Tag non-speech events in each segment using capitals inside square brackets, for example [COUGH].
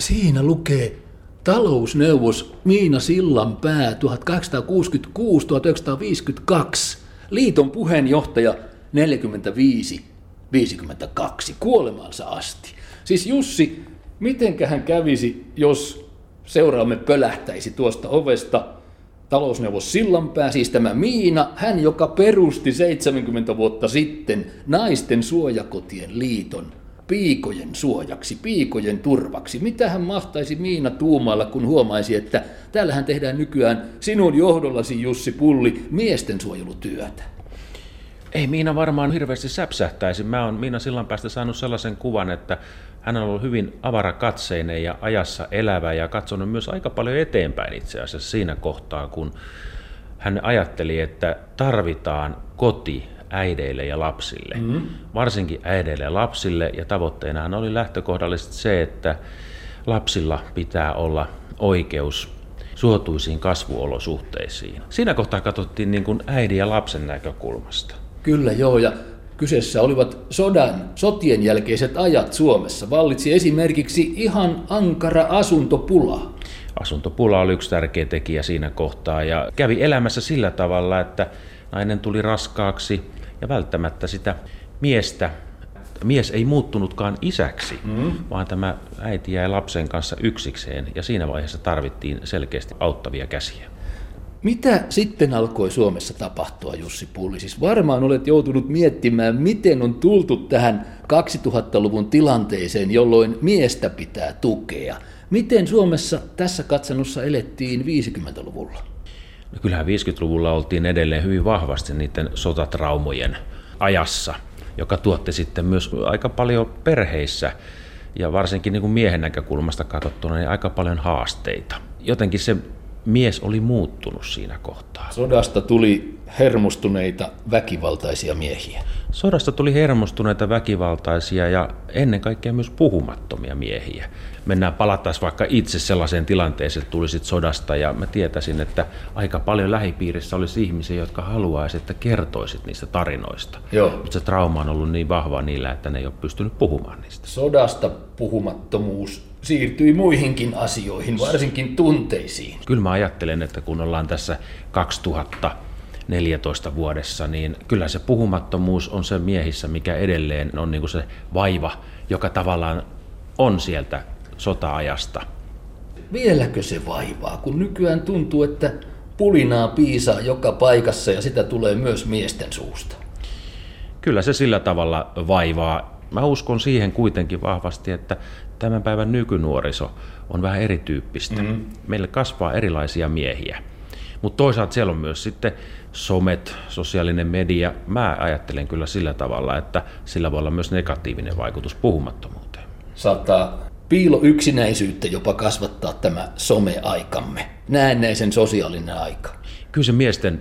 Siinä lukee talousneuvos Miina Sillanpää 1866-1952, liiton puheenjohtaja 45-52, kuolemansa asti. Siis Jussi, mitenköhän kävisi, jos seuraamme pölähtäisi tuosta ovesta? Talousneuvos Sillanpää, siis tämä Miina, hän joka perusti 70 vuotta sitten naisten suojakotien liiton piikojen suojaksi, piikojen turvaksi. Mitä hän mahtaisi Miina tuumalla, kun huomaisi, että täällähän tehdään nykyään sinun johdollasi Jussi Pulli miesten suojelutyötä? Ei Miina varmaan hirveästi säpsähtäisi. Mä oon Miina sillan päästä saanut sellaisen kuvan, että hän on ollut hyvin avarakatseinen ja ajassa elävä ja katsonut myös aika paljon eteenpäin itse asiassa siinä kohtaa, kun hän ajatteli, että tarvitaan koti äideille ja lapsille, mm-hmm. varsinkin äideille ja lapsille, ja tavoitteenahan oli lähtökohdallisesti se, että lapsilla pitää olla oikeus suotuisiin kasvuolosuhteisiin. Siinä kohtaa katsottiin niin kuin äidin ja lapsen näkökulmasta. Kyllä joo, ja kyseessä olivat sodan, sotien jälkeiset ajat Suomessa. Vallitsi esimerkiksi ihan ankara asuntopula. Asuntopula oli yksi tärkeä tekijä siinä kohtaa ja kävi elämässä sillä tavalla, että nainen tuli raskaaksi ja välttämättä sitä miestä, mies ei muuttunutkaan isäksi, mm. vaan tämä äiti jäi lapsen kanssa yksikseen ja siinä vaiheessa tarvittiin selkeästi auttavia käsiä. Mitä sitten alkoi Suomessa tapahtua, Jussi Pulli? Siis varmaan olet joutunut miettimään, miten on tultu tähän 2000-luvun tilanteeseen, jolloin miestä pitää tukea. Miten Suomessa tässä katsannossa elettiin 50-luvulla? No kyllähän 50-luvulla oltiin edelleen hyvin vahvasti niiden sotatraumojen ajassa, joka tuotti sitten myös aika paljon perheissä ja varsinkin niin kuin miehen näkökulmasta katsottuna niin aika paljon haasteita. Jotenkin se mies oli muuttunut siinä kohtaa. Sodasta tuli hermostuneita, väkivaltaisia miehiä. Sodasta tuli hermostuneita, väkivaltaisia ja ennen kaikkea myös puhumattomia miehiä. Mennään palattaisiin vaikka itse sellaiseen tilanteeseen, että tulisit sodasta ja mä tietäisin, että aika paljon lähipiirissä olisi ihmisiä, jotka haluaisivat, että kertoisit niistä tarinoista. Joo. Mutta se trauma on ollut niin vahva niillä, että ne ei ole pystynyt puhumaan niistä. Sodasta puhumattomuus siirtyi muihinkin asioihin, varsinkin tunteisiin. Kyllä mä ajattelen, että kun ollaan tässä 2014 vuodessa, niin kyllä se puhumattomuus on se miehissä, mikä edelleen on niin kuin se vaiva, joka tavallaan on sieltä sota-ajasta. Vieläkö se vaivaa, kun nykyään tuntuu, että pulinaa piisaa joka paikassa ja sitä tulee myös miesten suusta? Kyllä se sillä tavalla vaivaa. Mä uskon siihen kuitenkin vahvasti, että tämän päivän nykynuoriso on vähän erityyppistä. Mm. Meillä kasvaa erilaisia miehiä. Mutta toisaalta siellä on myös sitten somet, sosiaalinen media. Mä ajattelen kyllä sillä tavalla, että sillä voi olla myös negatiivinen vaikutus puhumattomuuteen. Saattaa piilo yksinäisyyttä jopa kasvattaa tämä some-aikamme, näennäisen sosiaalinen aika. Kyllä se miesten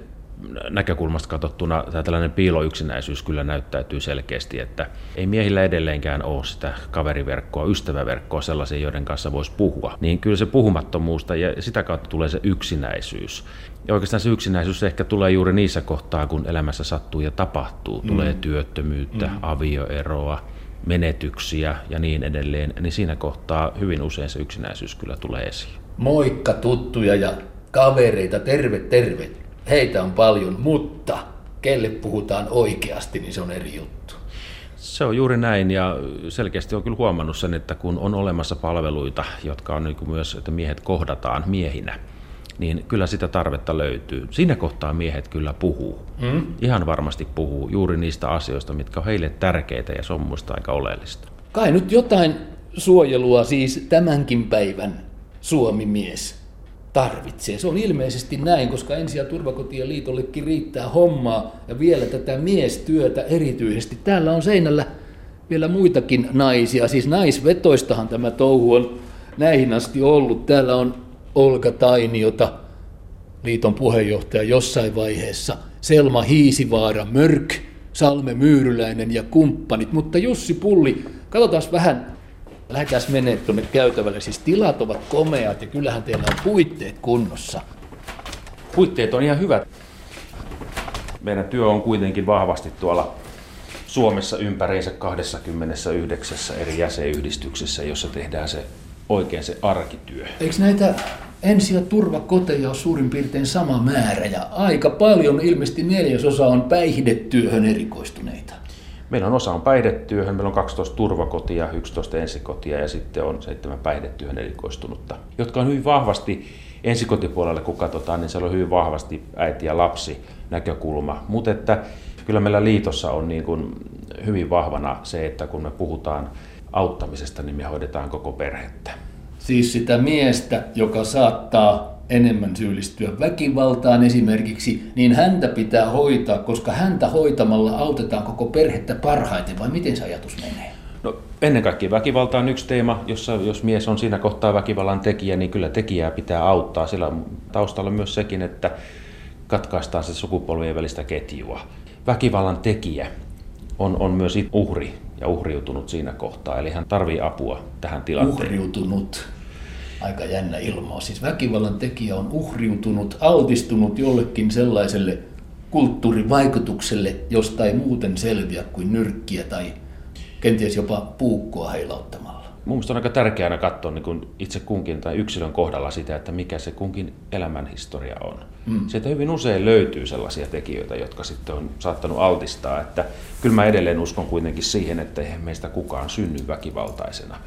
näkökulmasta katsottuna tämä tällainen piiloyksinäisyys kyllä näyttäytyy selkeästi, että ei miehillä edelleenkään ole sitä kaveriverkkoa, ystäväverkkoa sellaisia, joiden kanssa voisi puhua. Niin kyllä se puhumattomuus ja sitä kautta tulee se yksinäisyys. Ja oikeastaan se yksinäisyys ehkä tulee juuri niissä kohtaa, kun elämässä sattuu ja tapahtuu. Tulee mm. työttömyyttä, mm. avioeroa, menetyksiä ja niin edelleen, niin siinä kohtaa hyvin usein se yksinäisyys kyllä tulee esiin. Moikka tuttuja ja kavereita, terve terve. Heitä on paljon, mutta kelle puhutaan oikeasti, niin se on eri juttu. Se on juuri näin ja selkeästi on kyllä huomannut sen, että kun on olemassa palveluita, jotka on niin kuin myös, että miehet kohdataan miehinä, niin kyllä sitä tarvetta löytyy. Siinä kohtaa miehet kyllä puhuu. Mm. Ihan varmasti puhuu juuri niistä asioista, mitkä on heille tärkeitä ja se on minusta aika oleellista. Kai nyt jotain suojelua siis tämänkin päivän Suomi-mies tarvitsee. Se on ilmeisesti näin, koska ensi- ja turvakotien liitollekin riittää hommaa ja vielä tätä miestyötä erityisesti. Täällä on seinällä vielä muitakin naisia, siis naisvetoistahan tämä touhu on näihin asti ollut. Täällä on Olga Tainiota, liiton puheenjohtaja jossain vaiheessa, Selma Hiisivaara, Mörk, Salme Myyryläinen ja kumppanit. Mutta Jussi Pulli, katsotaan vähän, lähdetään menemään tuonne käytävälle. Siis tilat ovat komeat ja kyllähän teillä on puitteet kunnossa. Puitteet on ihan hyvät. Meidän työ on kuitenkin vahvasti tuolla Suomessa ympäriinsä 29 eri jäsenyhdistyksessä, jossa tehdään se oikein se arkityö. Eikö näitä ensi- ja turvakoteja ole suurin piirtein sama määrä ja aika paljon, ilmeisesti neljäsosa on päihdetyöhön erikoistuneita? Meillä on osa on päihdetyöhön, meillä on 12 turvakotia, 11 ensikotia ja sitten on seitsemän päihdetyöhön erikoistunutta, jotka on hyvin vahvasti ensikotipuolelle, kun katsotaan, niin siellä on hyvin vahvasti äiti ja lapsi näkökulma. Mutta että kyllä meillä liitossa on niin kuin hyvin vahvana se, että kun me puhutaan auttamisesta, niin me hoidetaan koko perhettä. Siis sitä miestä, joka saattaa enemmän syyllistyä väkivaltaan esimerkiksi, niin häntä pitää hoitaa, koska häntä hoitamalla autetaan koko perhettä parhaiten, vai miten se ajatus menee? No, ennen kaikkea väkivalta on yksi teema, jossa jos mies on siinä kohtaa väkivallan tekijä, niin kyllä tekijää pitää auttaa. Sillä on taustalla myös sekin, että katkaistaan se sukupolvien välistä ketjua. Väkivallan tekijä on, on myös uhri ja uhriutunut siinä kohtaa, eli hän tarvii apua tähän tilanteeseen. Uhriutunut. Aika jännä ilmaus. Siis väkivallan tekijä on uhriutunut, altistunut jollekin sellaiselle kulttuurivaikutukselle, josta ei muuten selviä kuin nyrkkiä tai kenties jopa puukkoa heilauttamalla. Mielestäni on aika tärkeää katsoa niin kuin itse kunkin tai yksilön kohdalla sitä, että mikä se kunkin elämänhistoria on. Mm. Sieltä hyvin usein löytyy sellaisia tekijöitä, jotka sitten on saattanut altistaa. Että kyllä mä edelleen uskon kuitenkin siihen, että eihän meistä kukaan synny väkivaltaisena,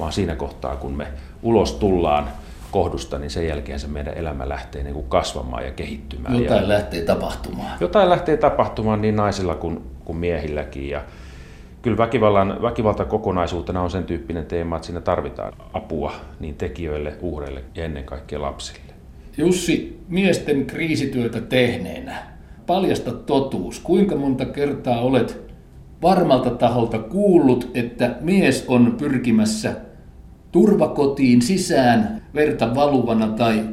vaan siinä kohtaa, kun me ulos tullaan kohdusta, niin sen jälkeen se meidän elämä lähtee niin kuin kasvamaan ja kehittymään. Jotain ja lähtee tapahtumaan. Jotain lähtee tapahtumaan niin naisilla kuin, kuin miehilläkin. Ja kyllä väkivallan, väkivalta kokonaisuutena on sen tyyppinen teema, että siinä tarvitaan apua niin tekijöille, uhreille ja ennen kaikkea lapsille. Jussi, miesten kriisityötä tehneenä, paljasta totuus. Kuinka monta kertaa olet varmalta taholta kuullut, että mies on pyrkimässä turvakotiin sisään verta valuvana tai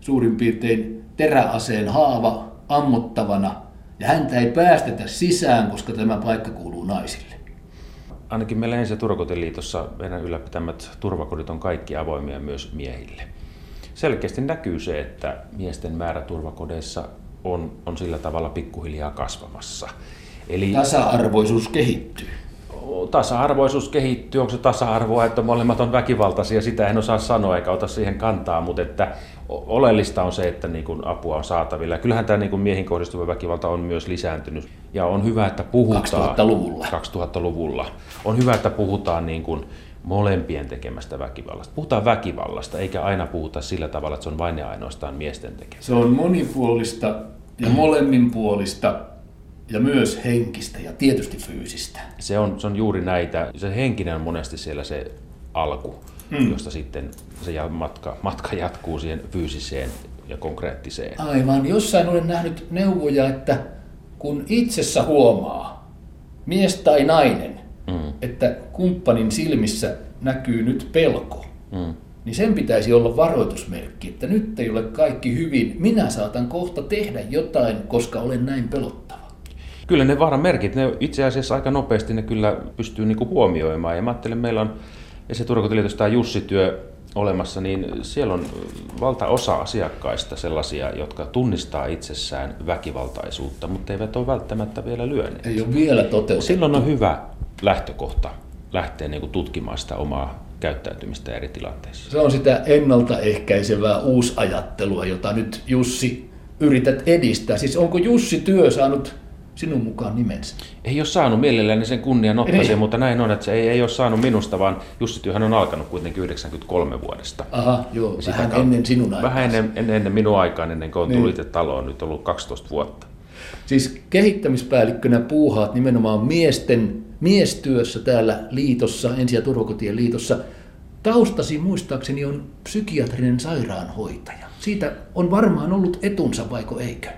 suurin piirtein teräaseen haava ammottavana, ja häntä ei päästetä sisään, koska tämä paikka kuuluu naisille? Ainakin meillä ensi- ja turvakotiliitossa meidän ylläpitämät turvakodit on kaikki avoimia myös miehille. Selkeästi näkyy se, että miesten määrä turvakodeissa on, on sillä tavalla pikkuhiljaa kasvamassa. Eli tasa-arvoisuus kehittyy. Tasa-arvoisuus kehittyy, onko se tasa-arvoa, että molemmat on väkivaltaisia, sitä en osaa sanoa eikä ota siihen kantaa, mutta että oleellista on se, että niin kuin apua on saatavilla. Kyllähän tämä niin kuin miehin kohdistuva väkivalta on myös lisääntynyt ja on hyvä, että puhutaan 2000-luvulla. 2000-luvulla. On hyvä, että puhutaan niin kuin molempien tekemästä väkivallasta. Puhutaan väkivallasta, eikä aina puhuta sillä tavalla, että se on vain ja ainoastaan miesten tekemä. Se on monipuolista ja molemminpuolista ja myös henkistä ja tietysti fyysistä. Se on, se on juuri näitä. Se henkinen on monesti siellä se alku, mm. josta sitten se matka, matka jatkuu siihen fyysiseen ja konkreettiseen. Aivan. Jossain olen nähnyt neuvoja, että kun itsessä huomaa, mies tai nainen, mm. että kumppanin silmissä näkyy nyt pelko, mm. niin sen pitäisi olla varoitusmerkki, että nyt ei ole kaikki hyvin, minä saatan kohta tehdä jotain, koska olen näin pelottava. Kyllä ne merkit, ne itse asiassa aika nopeasti ne kyllä pystyy niinku huomioimaan. Ja mä ajattelen, meillä on, ja se Turkotiliitossa tämä Jussi-työ olemassa, niin siellä on valtaosa asiakkaista sellaisia, jotka tunnistaa itsessään väkivaltaisuutta, mutta eivät ole välttämättä vielä lyöneet. Ei ole vielä toteutettu. Silloin on hyvä lähtökohta lähteä niin tutkimaan sitä omaa käyttäytymistä eri tilanteissa. Se on sitä ennaltaehkäisevää uusajattelua, jota nyt Jussi yrität edistää. Siis onko Jussi työ saanut sinun mukaan nimensä? Ei ole saanut mielelläni sen kunnian ottaisin, mutta näin on, että se ei, ei ole saanut minusta, vaan Jussi Työhän on alkanut kuitenkin 93 vuodesta. Aha, joo, Sitä vähän ennen sinun aikaa. Vähän ennen, ennen, ennen minun aikaan, ennen kuin niin. tullut taloon, nyt on ollut 12 vuotta. Siis kehittämispäällikkönä puuhaat nimenomaan miesten miestyössä täällä liitossa, ensi- ja turvakotien liitossa. Taustasi muistaakseni on psykiatrinen sairaanhoitaja. Siitä on varmaan ollut etunsa, vaiko eikö?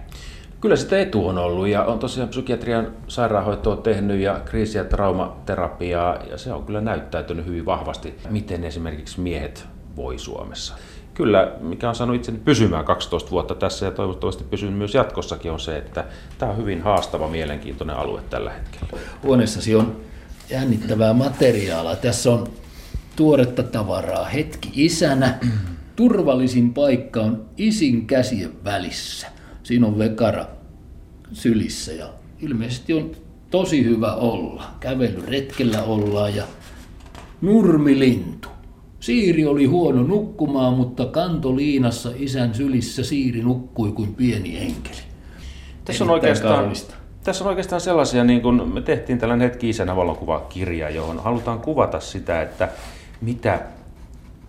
Kyllä sitä etu on ollut ja on tosiaan psykiatrian sairaanhoitoa tehnyt ja kriisi- ja traumaterapiaa ja se on kyllä näyttäytynyt hyvin vahvasti, miten esimerkiksi miehet voi Suomessa. Kyllä, mikä on saanut itseni pysymään 12 vuotta tässä ja toivottavasti pysyn myös jatkossakin on se, että tämä on hyvin haastava, mielenkiintoinen alue tällä hetkellä. Huoneessasi on jännittävää materiaalia. Tässä on tuoretta tavaraa hetki isänä. Turvallisin paikka on isin käsien välissä siinä on vekara sylissä ja ilmeisesti on tosi hyvä olla. Kävelyretkellä ollaan ja nurmilintu. Siiri oli huono nukkumaan, mutta kantoliinassa isän sylissä Siiri nukkui kuin pieni enkeli. Tässä on, oikeastaan, tässä on oikeastaan sellaisia, niin kuin me tehtiin tällainen hetki isänä valokuvakirja, johon halutaan kuvata sitä, että mitä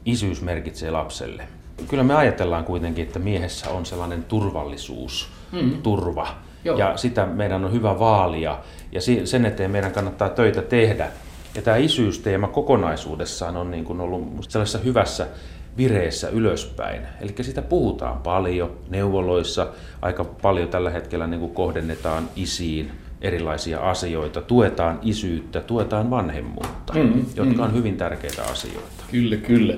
isyys merkitsee lapselle. Kyllä me ajatellaan kuitenkin, että miehessä on sellainen turvallisuus, mm. turva, Joo. ja sitä meidän on hyvä vaalia, ja sen eteen meidän kannattaa töitä tehdä. Ja tämä isyysteema kokonaisuudessaan on niin kuin ollut sellaisessa hyvässä vireessä ylöspäin. Eli sitä puhutaan paljon neuvoloissa, aika paljon tällä hetkellä niin kuin kohdennetaan isiin erilaisia asioita, tuetaan isyyttä, tuetaan vanhemmuutta, mm, jotka mm. on hyvin tärkeitä asioita. Kyllä, kyllä.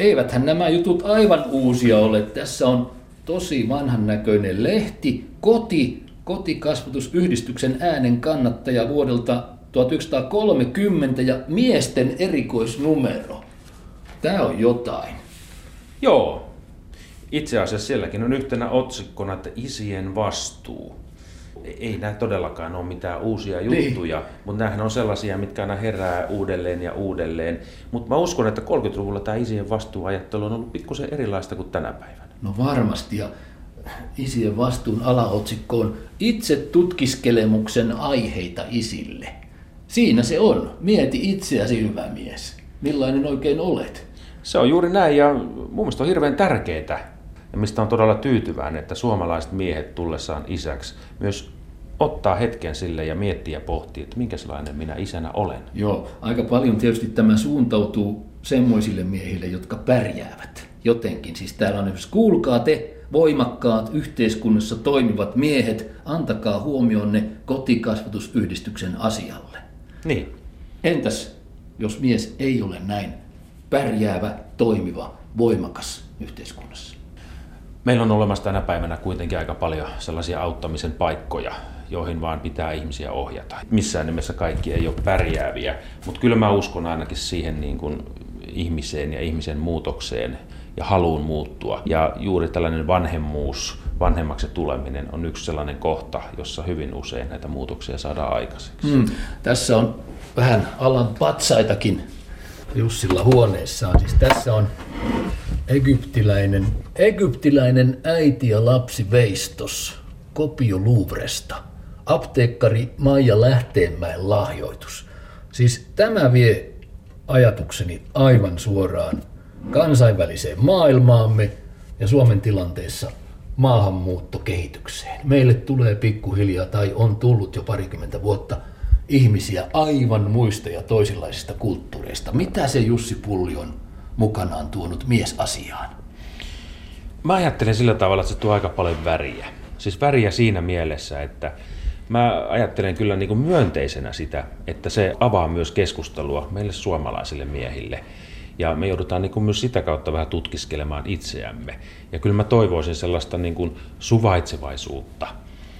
Eiväthän nämä jutut aivan uusia ole. Tässä on tosi vanhan näköinen lehti, Koti, kotikasvatusyhdistyksen äänen kannattaja vuodelta 1930 ja miesten erikoisnumero. Tämä on jotain. Joo. Itse asiassa sielläkin on yhtenä otsikkona, että isien vastuu. Ei nämä todellakaan ole mitään uusia juttuja, niin. mutta nämähän on sellaisia, mitkä aina herää uudelleen ja uudelleen. Mutta mä uskon, että 30-luvulla tämä isien vastuuajattelu on ollut pikkusen erilaista kuin tänä päivänä. No varmasti, ja isien vastuun alaotsikko on itse tutkiskelemuksen aiheita isille. Siinä se on. Mieti itseäsi, hyvä mies. Millainen oikein olet? Se on juuri näin ja mun mielestä on hirveän tärkeää ja mistä on todella tyytyväinen, että suomalaiset miehet tullessaan isäksi myös ottaa hetken sille ja miettiä ja pohtia, että minkälainen minä isänä olen. Joo, aika paljon tietysti tämä suuntautuu semmoisille miehille, jotka pärjäävät jotenkin. Siis täällä on esimerkiksi, kuulkaa te voimakkaat yhteiskunnassa toimivat miehet, antakaa huomionne kotikasvatusyhdistyksen asialle. Niin. Entäs jos mies ei ole näin pärjäävä, toimiva, voimakas yhteiskunnassa? Meillä on olemassa tänä päivänä kuitenkin aika paljon sellaisia auttamisen paikkoja, joihin vaan pitää ihmisiä ohjata. Missään nimessä kaikki ei ole pärjääviä, mutta kyllä mä uskon ainakin siihen niin kuin ihmiseen ja ihmisen muutokseen ja haluun muuttua. Ja juuri tällainen vanhemmuus, vanhemmaksi tuleminen on yksi sellainen kohta, jossa hyvin usein näitä muutoksia saadaan aikaiseksi. Mm. Tässä on vähän alan patsaitakin Jussilla huoneessaan. Siis tässä on egyptiläinen, egyptiläinen äiti ja lapsi veistos, kopio Louvresta, apteekkari Maija Lähteenmäen lahjoitus. Siis tämä vie ajatukseni aivan suoraan kansainväliseen maailmaamme ja Suomen tilanteessa maahanmuuttokehitykseen. Meille tulee pikkuhiljaa tai on tullut jo parikymmentä vuotta ihmisiä aivan muista ja toisenlaisista kulttuureista. Mitä se Jussi Pulli on mukanaan tuonut miesasiaan? Mä ajattelen sillä tavalla, että se tuo aika paljon väriä. Siis väriä siinä mielessä, että mä ajattelen kyllä niin kuin myönteisenä sitä, että se avaa myös keskustelua meille suomalaisille miehille. Ja me joudutaan niin kuin myös sitä kautta vähän tutkiskelemaan itseämme. Ja kyllä mä toivoisin sellaista niin kuin suvaitsevaisuutta.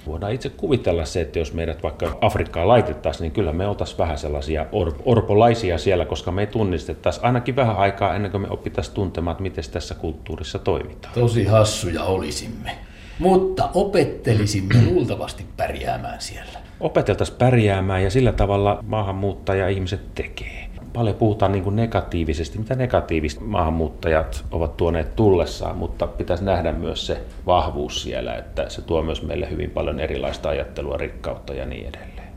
Voidaan itse kuvitella se, että jos meidät vaikka Afrikkaan laitettaisiin, niin kyllä me oltaisiin vähän sellaisia or- orpolaisia siellä, koska me ei tunnistettaisiin ainakin vähän aikaa ennen kuin me opittaisiin tuntemaan, että miten tässä kulttuurissa toimitaan. Tosi hassuja olisimme. Mutta opettelisimme [CLEARS THROAT] luultavasti pärjäämään siellä. Opeteltaisiin pärjäämään ja sillä tavalla maahanmuuttaja ihmiset tekee paljon puhutaan niin kuin negatiivisesti, mitä negatiivista maahanmuuttajat ovat tuoneet tullessaan, mutta pitäisi nähdä myös se vahvuus siellä, että se tuo myös meille hyvin paljon erilaista ajattelua, rikkautta ja niin edelleen.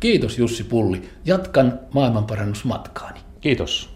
Kiitos Jussi Pulli. Jatkan maailmanparannusmatkaani. Kiitos.